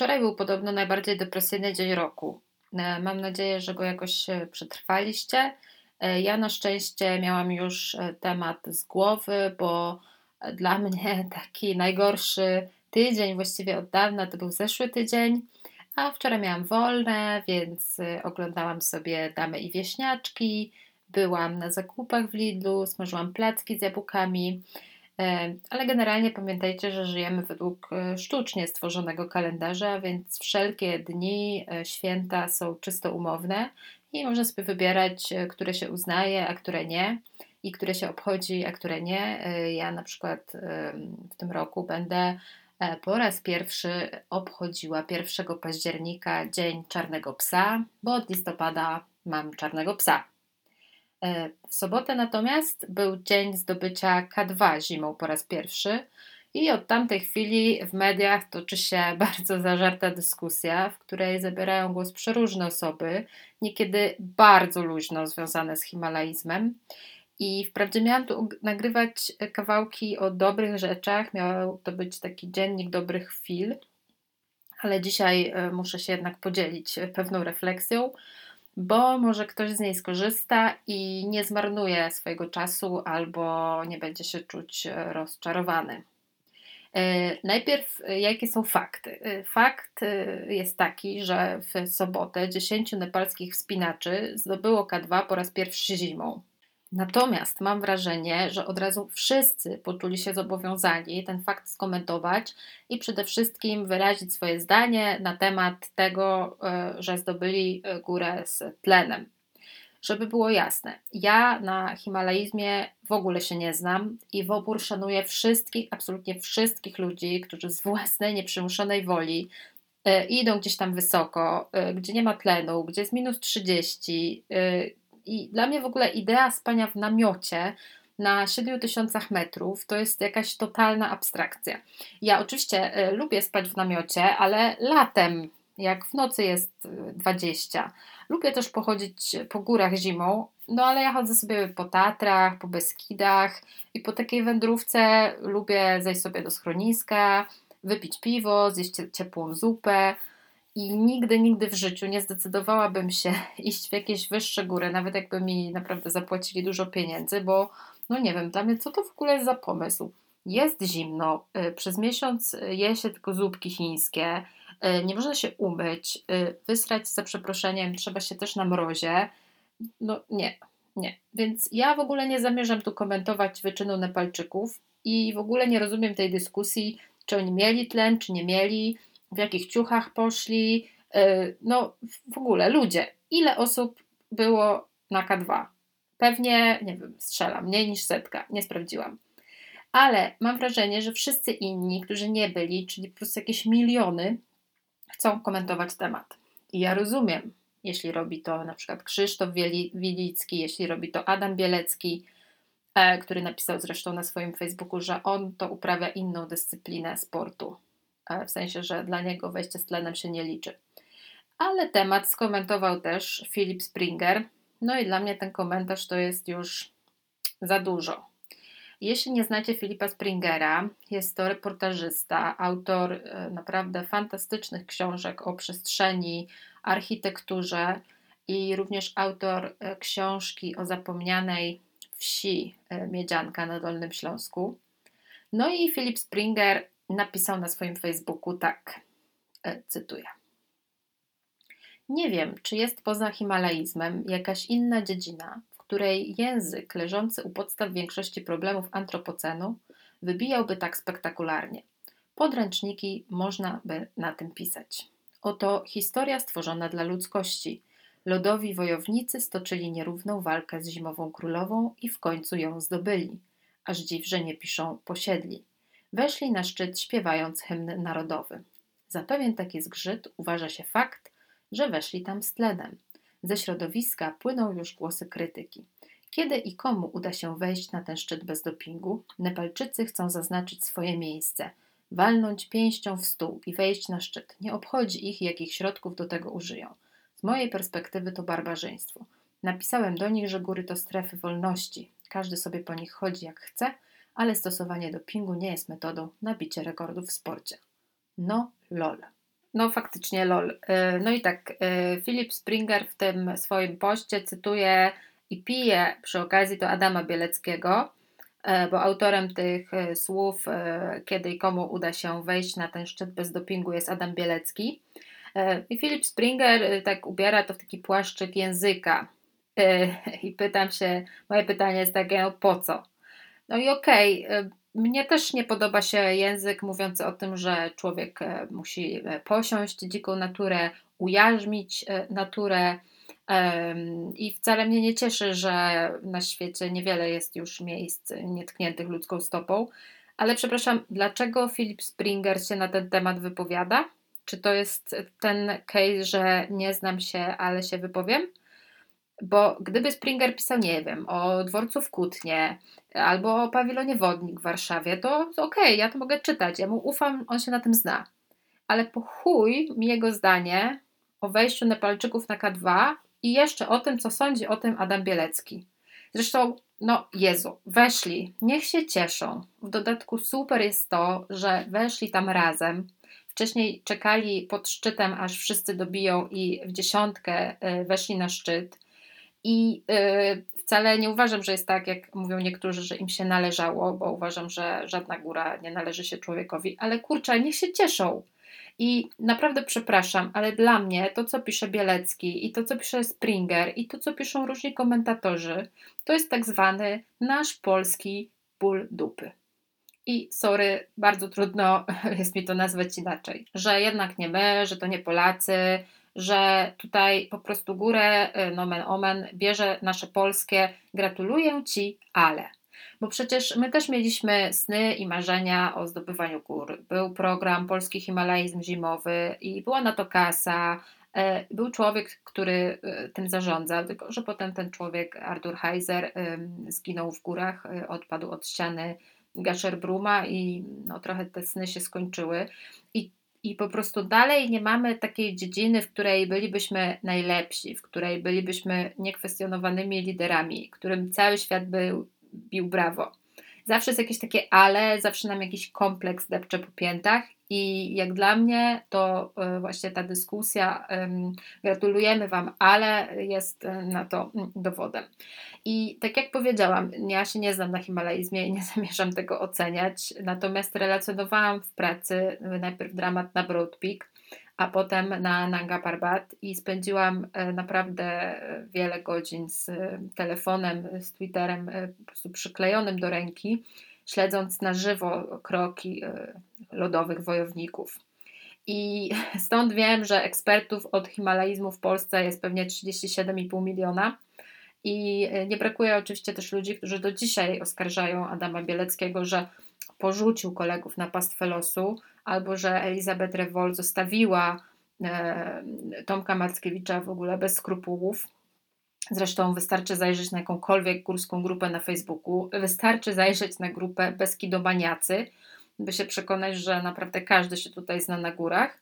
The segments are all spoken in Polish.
Wczoraj był podobno najbardziej depresyjny dzień roku. E, mam nadzieję, że go jakoś przetrwaliście. E, ja na szczęście miałam już temat z głowy, bo dla mnie taki najgorszy tydzień, właściwie od dawna, to był zeszły tydzień. A wczoraj miałam wolne, więc oglądałam sobie Damy i Wieśniaczki, byłam na zakupach w Lidlu, smażyłam placki z jabłkami, e, ale generalnie pamiętajcie, że żyjemy według e, sztucznie stworzonego kalendarza, więc wszelkie dni, e, święta są czysto umowne i można sobie wybierać, które się uznaje, a które nie i które się obchodzi, a które nie. Ja na przykład w tym roku będę po raz pierwszy obchodziła 1 października Dzień Czarnego Psa, bo od listopada mam czarnego psa. E, w sobotę natomiast był dzień zdobycia K2 zimą po raz pierwszy i od tamtej chwili w mediach toczy się bardzo zażarta dyskusja, w której zabierają głos przeróżne osoby, niekiedy bardzo luźno związane z himalaizmem. I wprawdzie miałam tu nagrywać kawałki o dobrych rzeczach, miał to być taki dziennik dobrych chwil, ale dzisiaj e, muszę się jednak podzielić pewną refleksją bo może ktoś z niej skorzysta i nie zmarnuje swojego czasu albo nie będzie się czuć e, rozczarowany. E, najpierw, e, jakie są fakty? Fakt jest taki, że w sobotę 10 nepalskich wspinaczy zdobyło K2 po raz pierwszy zimą. Natomiast mam wrażenie, że od razu wszyscy poczuli się zobowiązani ten fakt skomentować i przede wszystkim wyrazić swoje zdanie na temat tego, e, że zdobyli e, górę z tlenem. Żeby było jasne, ja na Himalaizmie w ogóle się nie znam i w opór szanuję wszystkich, absolutnie wszystkich ludzi, którzy z własnej nieprzymuszonej woli e, idą gdzieś tam wysoko, gdzie nie ma tlenu, gdzie jest minus 30, i dla mnie w ogóle idea spania w namiocie na 7000 metrów to jest jakaś totalna abstrakcja. Ja oczywiście y, lubię spać w namiocie, ale latem, jak w nocy jest 20. E, lubię też pochodzić po górach zimą, no ale ja chodzę sobie po Tatrach, po Beskidach i po takiej wędrówce lubię zejść sobie do schroniska, wypić piwo, zjeść ciepłą zupę. I nigdy, nigdy w życiu nie zdecydowałabym się iść w jakieś wyższe góry, nawet jakby mi naprawdę zapłacili dużo pieniędzy, bo no nie wiem, dla mnie co to w ogóle jest za pomysł. Jest zimno, y, przez miesiąc je się tylko zupki chińskie, y, nie można się umyć, y, wysrać za przeproszeniem, trzeba się też na mrozie. No nie, nie. Więc ja w ogóle nie zamierzam tu komentować wyczynu Nepalczyków i w ogóle nie rozumiem tej dyskusji, czy oni mieli tlen, czy nie mieli w jakich ciuchach poszli, y, no w ogóle ludzie. Ile osób było na K2? Pewnie, nie wiem, strzelam, mniej niż setka, nie sprawdziłam. Ale mam wrażenie, że wszyscy inni, którzy nie byli, czyli po prostu jakieś miliony, chcą komentować temat. I ja rozumiem, jeśli robi to na przykład Krzysztof Wilicki, jeśli robi to Adam Bielecki, e, który napisał zresztą na swoim Facebooku, że on to uprawia inną dyscyplinę sportu w sensie, że dla niego wejście z tlenem się nie liczy. Ale temat skomentował też Philip Springer. No i dla mnie ten komentarz to jest już za dużo. Jeśli nie znacie Filipa Springera, jest to reportażysta, autor e, naprawdę fantastycznych książek o przestrzeni, architekturze i również autor e, książki o zapomnianej wsi e, Miedzianka na Dolnym Śląsku. No i Filip Springer napisał na swoim Facebooku tak, e, cytuję. Nie wiem, czy jest poza himalaizmem jakaś inna dziedzina, w której język leżący u podstaw większości problemów antropocenu wybijałby tak spektakularnie. Podręczniki można by na tym pisać. Oto historia stworzona dla ludzkości. Lodowi wojownicy stoczyli nierówną walkę z zimową królową i w końcu ją zdobyli. Aż dziw, że nie piszą posiedli. Weszli na szczyt śpiewając hymn narodowy. Za pewien taki zgrzyt uważa się fakt, że weszli tam z tlenem. Ze środowiska płyną już głosy krytyki. Kiedy i komu uda się wejść na ten szczyt bez dopingu, Nepalczycy chcą zaznaczyć swoje miejsce, walnąć pięścią w stół i wejść na szczyt. Nie obchodzi ich, jakich środków do tego użyją. Z mojej perspektywy to barbarzyństwo. Napisałem do nich, że góry to strefy wolności. Każdy sobie po nich chodzi jak chce, ale stosowanie dopingu nie jest metodą na bicie rekordów w sporcie. No, lol. No faktycznie lol. No i tak, Philip Springer w tym swoim poście cytuje i pije przy okazji do Adama Bieleckiego, bo autorem tych słów, kiedy i komu uda się wejść na ten szczyt bez dopingu jest Adam Bielecki. I Philip Springer tak ubiera to w taki płaszczyk języka. I pytam się, moje pytanie jest takie, no po co? No i okej, okay, mnie też nie podoba się język mówiący o tym, że człowiek e, musi e, posiąść dziką naturę, ujarzmić e, naturę. I wcale mnie nie cieszy, że na świecie niewiele jest już miejsc nietkniętych ludzką stopą. Ale przepraszam, dlaczego Philip Springer się na ten temat wypowiada? Czy to jest ten case, że nie znam się, ale się wypowiem? Bo gdyby Springer pisał, nie wiem, o dworcu w Kutnie albo o pawilonie Wodnik w Warszawie, to, okej, okay, ja to mogę czytać, ja mu ufam, on się na tym zna. Ale po chuj mi jego zdanie o wejściu Nepalczyków na K2 i jeszcze o tym, co sądzi o tym Adam Bielecki. Zresztą, no Jezu, weszli, niech się cieszą. W dodatku super jest to, że weszli tam razem. Wcześniej czekali pod szczytem, aż wszyscy dobiją i w dziesiątkę y, weszli na szczyt. I yy, wcale nie uważam, że jest tak, jak mówią niektórzy, że im się należało, bo uważam, że żadna góra nie należy się człowiekowi, ale kurczę, niech się cieszą. I naprawdę przepraszam, ale dla mnie to, co pisze Bielecki i to, co pisze Springer i to, co piszą różni komentatorzy, to jest tak zwany nasz polski ból dupy. I sorry, bardzo trudno jest mi to nazwać inaczej, że jednak nie my, że to nie Polacy, że tutaj po prostu górę, y, nomen omen, bierze nasze polskie. Gratuluję Ci, ale. Bo przecież my też mieliśmy sny i marzenia o zdobywaniu gór. Był program Polski Himalajzm Zimowy i była na to kasa. Y, był człowiek, który y, tym zarządzał, tylko że potem ten człowiek, Arthur Heiser, zginął w górach, odpadł od ściany Gasherbruma i no, trochę te sny się skończyły. I i po prostu dalej nie mamy takiej dziedziny, w której bylibyśmy najlepsi, w której bylibyśmy niekwestionowanymi liderami, którym cały świat był, bił brawo. Zawsze jest jakieś takie ale, zawsze nam jakiś kompleks depcze po piętach i jak dla mnie to e, właśnie ta dyskusja, gratulujemy Wam, ale jest e, na to mm, dowodem. I tak jak powiedziałam, ja się nie znam na Himalajzmie i nie zamierzam tego oceniać, natomiast relacjonowałam w pracy e, najpierw dramat na Broad Peak, a potem na Nanga Parbat i spędziłam naprawdę wiele godzin z telefonem, z Twitterem po prostu przyklejonym do ręki śledząc na żywo kroki e, lodowych wojowników. I stąd wiem, że ekspertów od himalaizmu w Polsce jest pewnie 37,5 miliona. I e, nie brakuje oczywiście też ludzi, którzy do dzisiaj oskarżają Adama Bieleckiego, że porzucił kolegów na pastwę losu, albo że Elizabeth Rewol zostawiła e, Tomka Mackiewicza w ogóle bez skrupułów. Zresztą wystarczy zajrzeć na jakąkolwiek górską grupę na Facebooku, wystarczy zajrzeć na grupę Beskidobaniacy, by się przekonać, że naprawdę każdy się tutaj zna na górach.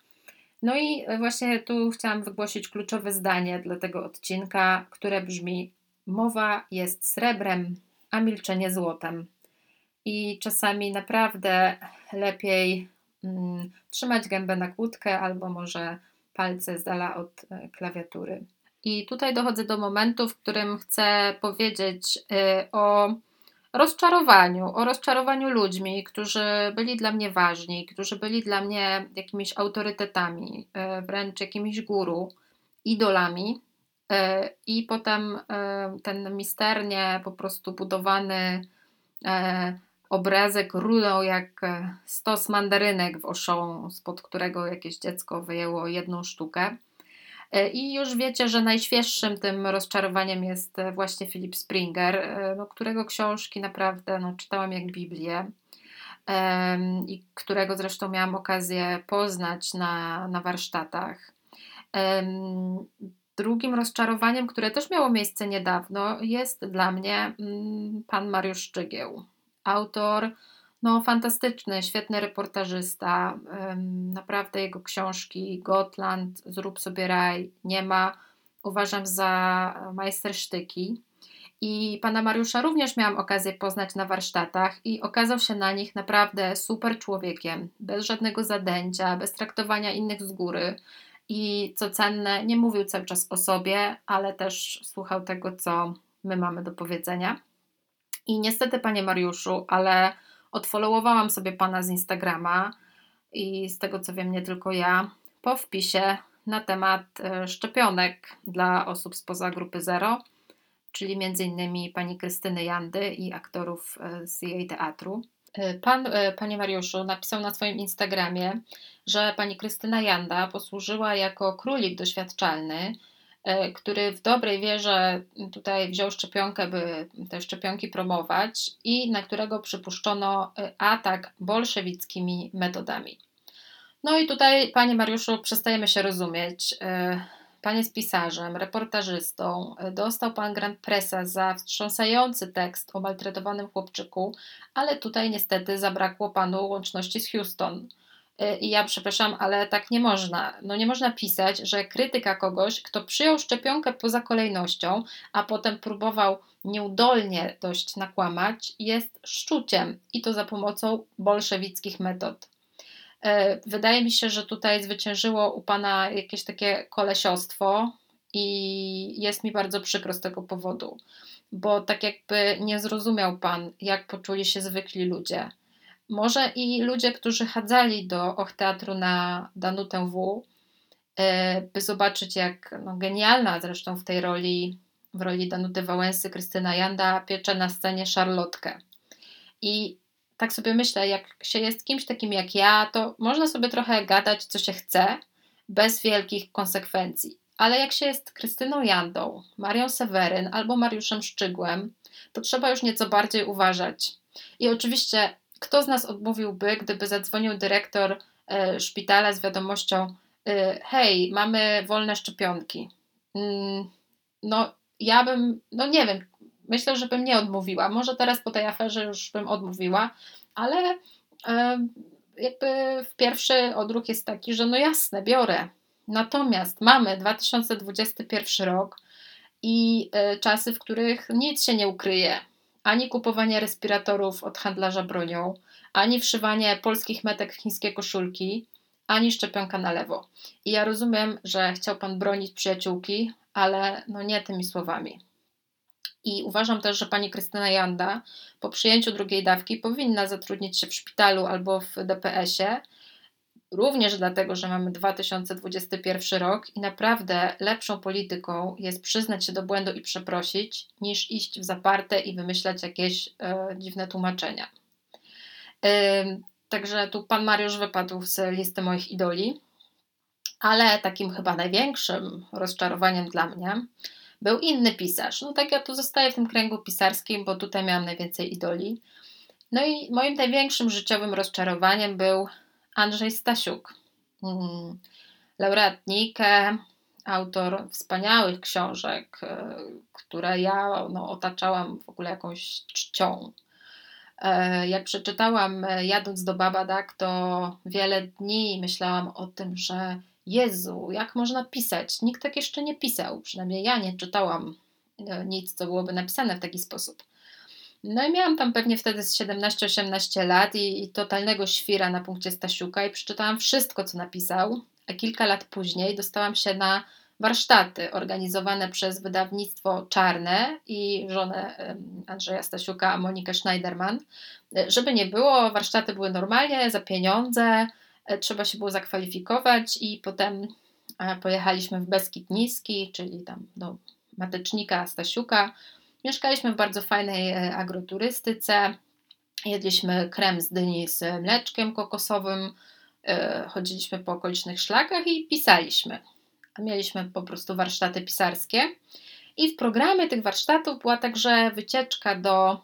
No i właśnie tu chciałam wygłosić kluczowe zdanie dla tego odcinka, które brzmi: Mowa jest srebrem, a milczenie złotem. I czasami naprawdę lepiej mm, trzymać gębę na kłódkę albo może palce z dala od e, klawiatury. I tutaj dochodzę do momentu, w którym chcę powiedzieć y, o rozczarowaniu, o rozczarowaniu ludźmi, którzy byli dla mnie ważni, którzy byli dla mnie jakimiś autorytetami, y, wręcz jakimiś guru, idolami. Y, I potem ten misternie po prostu budowany obrazek runął jak stos mandarynek w oszą, spod którego jakieś dziecko wyjęło jedną sztukę. E, I już wiecie, że najświeższym tym rozczarowaniem jest e, właśnie Philip Springer, e, no, którego książki naprawdę no, czytałam jak Biblię i którego zresztą miałam okazję poznać na, na warsztatach. Drugim rozczarowaniem, które też miało miejsce niedawno, jest dla mnie mm, pan Mariusz Szczygieł, autor no, fantastyczny, świetny reportażysta. Naprawdę jego książki Gotland, Zrób sobie raj, nie ma. Uważam za majstersztyki. I pana Mariusza również miałam okazję poznać na warsztatach i okazał się na nich naprawdę super człowiekiem, bez żadnego zadęcia, bez traktowania innych z góry. I co cenne, nie mówił cały czas o sobie, ale też słuchał tego, co my mamy do powiedzenia. I niestety, panie Mariuszu, ale odfollowowałam sobie pana z Instagrama i z tego co wiem, nie tylko ja, po wpisie na temat e, szczepionek dla osób spoza grupy zero, czyli m.in. pani Krystyny Jandy i aktorów e, z jej teatru. E, pan, panie Mariuszu, napisał na swoim Instagramie, że pani Krystyna Janda posłużyła jako królik doświadczalny, który w dobrej wierze tutaj wziął szczepionkę, by te szczepionki promować i na którego przypuszczono atak bolszewickimi metodami. No i tutaj, panie Mariuszu, przestajemy się rozumieć. E, pan jest pisarzem, reportażystą. E, dostał pan Grand Pressa za wstrząsający tekst o maltretowanym chłopczyku, ale tutaj niestety zabrakło panu łączności z Houston. E, I ja przepraszam, ale tak nie można. No nie można pisać, że krytyka kogoś, kto przyjął szczepionkę poza kolejnością, a potem próbował nieudolnie dość nakłamać, jest szczuciem i to za pomocą bolszewickich metod. E, wydaje mi się, że tutaj zwyciężyło u Pana jakieś takie kolesiostwo i jest mi bardzo przykro z tego powodu, bo tak jakby nie zrozumiał Pan, jak poczuli się zwykli ludzie. Może i ludzie, którzy chadzali do Och Teatru na Danutę W, e, by zobaczyć, jak no, genialna zresztą w tej roli, w roli Danuty Wałęsy, Krystyna Janda piecze na scenie Szarlotkę. I tak sobie myślę, jak się jest kimś takim jak ja, to można sobie trochę gadać, co się chce, bez wielkich konsekwencji. Ale jak się jest Krystyną Jandą, Marią Seweryn albo Mariuszem Szczygłem, to trzeba już nieco bardziej uważać. I oczywiście, kto z nas odmówiłby, gdyby zadzwonił dyrektor e, szpitala z wiadomością: e, Hej, mamy wolne szczepionki. Mm, no, ja bym, no nie wiem, myślę, że bym nie odmówiła. Może teraz po tej aferze już bym odmówiła, ale jakby w pierwszy odruch jest taki, że no jasne, biorę. Natomiast mamy 2021 rok i e, czasy, w których nic się nie ukryje. Ani kupowanie respiratorów od handlarza bronią, ani wszywanie polskich metek w chińskie koszulki, ani szczepionka na lewo. I ja rozumiem, że chciał pan bronić przyjaciółki, ale no nie tymi słowami. I uważam też, że pani Krystyna Janda po przyjęciu drugiej dawki powinna zatrudnić się w szpitalu albo w DPS-ie, również dlatego, że mamy 2021 rok i naprawdę lepszą polityką jest przyznać się do błędu i przeprosić, niż iść w zaparte i wymyślać jakieś e, dziwne tłumaczenia. E, także tu pan Mariusz wypadł z listy moich idoli, ale takim chyba największym rozczarowaniem dla mnie był inny pisarz. No tak ja tu zostaję w tym kręgu pisarskim, bo tutaj miałam najwięcej idoli. No i moim największym życiowym rozczarowaniem był Andrzej Stasiuk. Hmm. Laureat Nike, autor wspaniałych książek, e, które ja no, otaczałam w ogóle jakąś czcią. E, jak przeczytałam e, Jadąc do Babadak, to wiele dni myślałam o tym, że Jezu, jak można pisać? Nikt tak jeszcze nie pisał, przynajmniej ja nie czytałam nic, co byłoby napisane w taki sposób. No i miałam tam pewnie wtedy z 17-18 lat i, i, totalnego świra na punkcie Stasiuka i przeczytałam wszystko, co napisał, a kilka lat później dostałam się na warsztaty organizowane przez wydawnictwo Czarne i żonę Andrzeja Stasiuka, Monikę Schneiderman. E, żeby nie było, warsztaty były normalnie, za pieniądze, E, trzeba się było zakwalifikować i potem e, pojechaliśmy w Beskid Niski, czyli tam do Matecznika, Stasiuka. Mieszkaliśmy w bardzo fajnej e, agroturystyce. Jedliśmy krem z dyni z mleczkiem kokosowym, chodziliśmy po okolicznych szlakach i pisaliśmy. Mieliśmy po prostu warsztaty pisarskie. I w programie tych warsztatów była także wycieczka do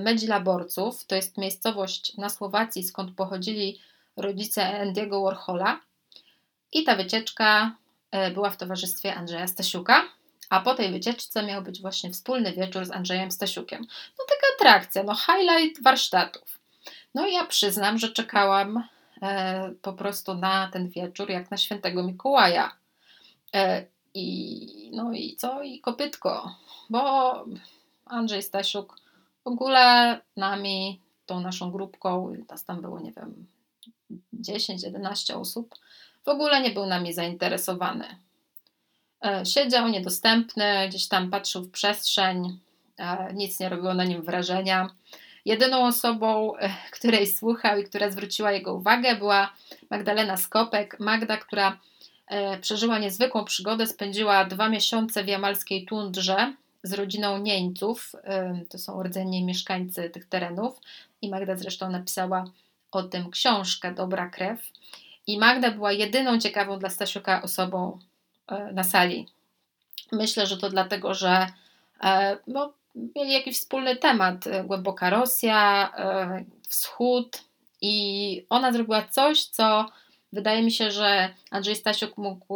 Medzilaborców. To jest miejscowość na Słowacji, skąd pochodzili rodzice Andiego Warhola. I ta wycieczka e, była w towarzystwie Andrzeja Stasiuka, a po tej wycieczce miał być właśnie wspólny wieczór z Andrzejem Stasiukiem. No taka atrakcja, no highlight warsztatów. No i ja przyznam, że czekałam e, po prostu na ten wieczór jak na świętego Mikołaja. E, I no i co? I kopytko, bo Andrzej Stasiuk w ogóle nami, tą naszą grupką, nas tam było, nie wiem, 10-11 osób, w ogóle nie był nami zainteresowany. E, siedział niedostępny, gdzieś tam patrzył w przestrzeń, e, nic nie robiło na nim wrażenia. Jedyną osobą, e, której słuchał i która zwróciła jego uwagę, była Magdalena Skopek. Magda, która przeżyła niezwykłą przygodę, spędziła dwa miesiące w jamalskiej tundrze z rodziną Nieńców. To są rdzenni mieszkańcy tych terenów. I Magda zresztą napisała o tym książkę Dobra Krew. I Magda była jedyną ciekawą dla Stasiuka osobą na sali. Myślę, że to dlatego, że e, no, mieli jakiś wspólny temat. E, głęboka Rosja, wschód i ona zrobiła coś, co wydaje mi się, że Andrzej Stasiuk mógł,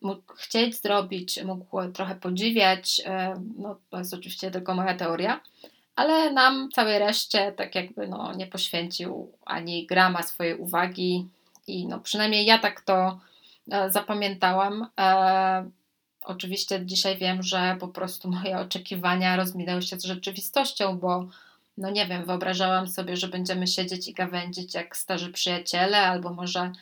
mógł chcieć zrobić, mógł trochę podziwiać. No, to jest oczywiście tylko moja teoria ale nam, całej reszcie, tak jakby no, nie poświęcił ani grama swojej uwagi i no, przynajmniej ja tak to e, zapamiętałam. E, oczywiście dzisiaj wiem, że po prostu moje oczekiwania rozminęły się z rzeczywistością, bo no nie wiem, wyobrażałam sobie, że będziemy siedzieć i gawędzić jak starzy przyjaciele, albo może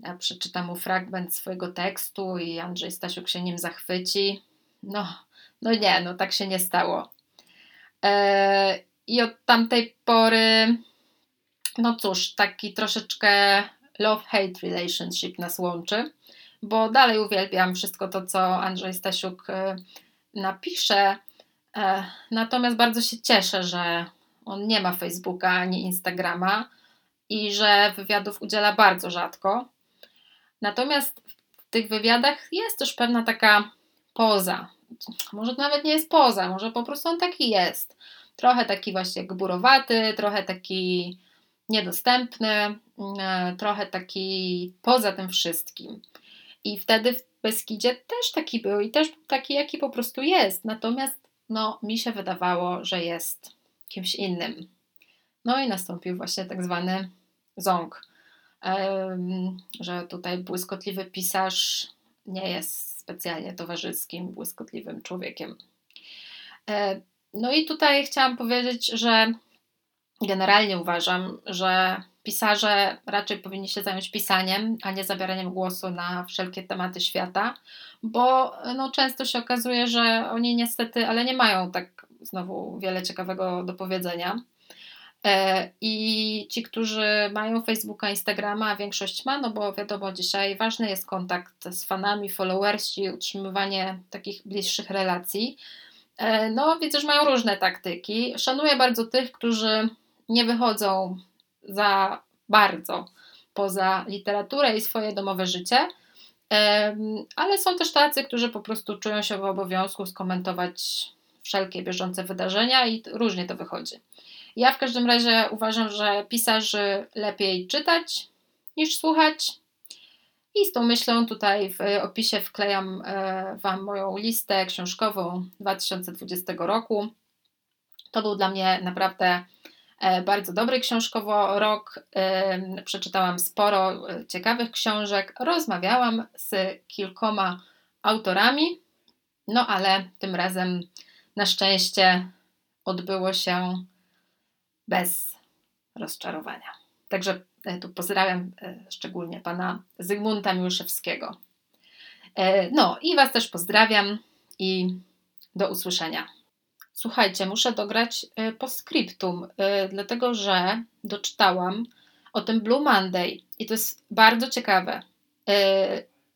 ja e, przeczytam mu fragment swojego tekstu i Andrzej Stasiuk się nim zachwyci. No, no nie, no tak się nie stało. E, I od tamtej pory, no cóż, taki troszeczkę love-hate relationship nas łączy, bo dalej uwielbiam wszystko to, co Andrzej Stasiuk e, napisze. E, natomiast bardzo się cieszę, że on nie ma Facebooka ani Instagrama i że wywiadów udziela bardzo rzadko. Natomiast w tych wywiadach jest też pewna taka poza, może nawet nie jest poza, może po prostu on taki jest. Trochę taki właśnie gburowaty, trochę taki niedostępny, trochę taki poza tym wszystkim. I wtedy w Beskidzie też taki był i też taki, jaki po prostu jest. Natomiast no, mi się wydawało, że jest kimś innym. No i nastąpił właśnie tak zwany ząg, że tutaj błyskotliwy pisarz nie jest specjalnie towarzyskim, błyskotliwym człowiekiem. E, no i tutaj chciałam powiedzieć, że generalnie uważam, że pisarze raczej powinni się zająć pisaniem, a nie zabieraniem głosu na wszelkie tematy świata, bo no, często się okazuje, że oni niestety, ale nie mają tak znowu wiele ciekawego do powiedzenia. E, I ci, którzy mają Facebooka, Instagrama, a większość ma, no bo wiadomo, dzisiaj ważny jest kontakt z fanami, followersi, utrzymywanie takich bliższych relacji. E, no, widzę, że mają różne taktyki. Szanuję bardzo tych, którzy nie wychodzą za bardzo poza literaturę i swoje domowe życie, ale są też tacy, którzy po prostu czują się w obowiązku skomentować wszelkie bieżące wydarzenia i różnie to wychodzi. Ja w każdym razie uważam, że pisarzy lepiej czytać niż słuchać. I z tą myślą tutaj w opisie wklejam e, Wam moją listę książkową 2020 roku. To był dla mnie naprawdę bardzo dobry książkowo rok. E, przeczytałam sporo ciekawych książek, rozmawiałam z kilkoma autorami, no ale tym razem na szczęście odbyło się bez rozczarowania. Także e, tu pozdrawiam e, szczególnie pana Zygmunta Miłoszewskiego. E, no i Was też pozdrawiam i do usłyszenia. Słuchajcie, muszę dograć postscriptum, dlatego że doczytałam o tym Blue Monday i to jest bardzo ciekawe,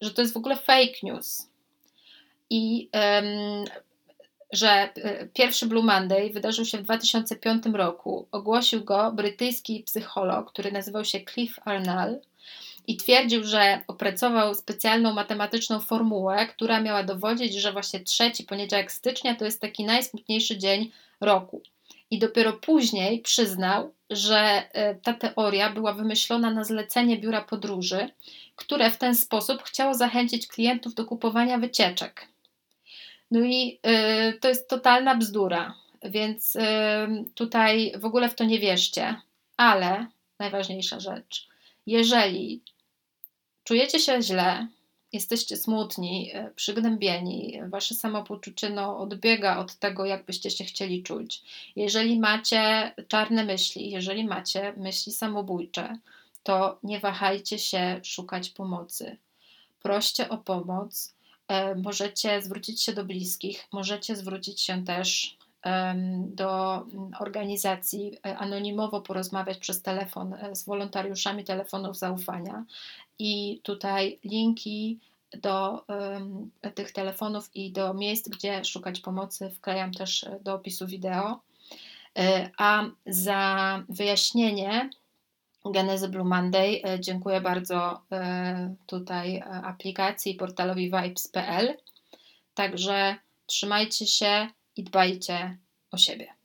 że to jest w ogóle fake news. I że pierwszy Blue Monday wydarzył się w 2005 roku. Ogłosił go brytyjski psycholog, który nazywał się Cliff Arnall i twierdził, że opracował specjalną matematyczną formułę, która miała dowodzić, że właśnie trzeci poniedziałek stycznia to jest taki najsmutniejszy dzień roku. I dopiero później przyznał, że e, ta teoria była wymyślona na zlecenie biura podróży, które w ten sposób chciało zachęcić klientów do kupowania wycieczek. No i y, to jest totalna bzdura, więc y, tutaj w ogóle w to nie wierzcie. Ale najważniejsza rzecz, jeżeli czujecie się źle jesteście smutni, e, przygnębieni, wasze samopoczucie no, odbiega od tego, jak byście się chcieli czuć. Jeżeli macie czarne myśli, jeżeli macie myśli samobójcze, to nie wahajcie się szukać pomocy. Proście o pomoc. E, możecie zwrócić się do bliskich, możecie zwrócić się też do organizacji, e, anonimowo porozmawiać przez telefon z wolontariuszami telefonów zaufania. I tutaj linki do tych telefonów i do miejsc, gdzie szukać pomocy, wklejam też e, do opisu wideo. E, a za wyjaśnienie genezy Blue Monday e, dziękuję bardzo tutaj aplikacji portalowi vibes.pl. Także trzymajcie się i dbajcie o siebie.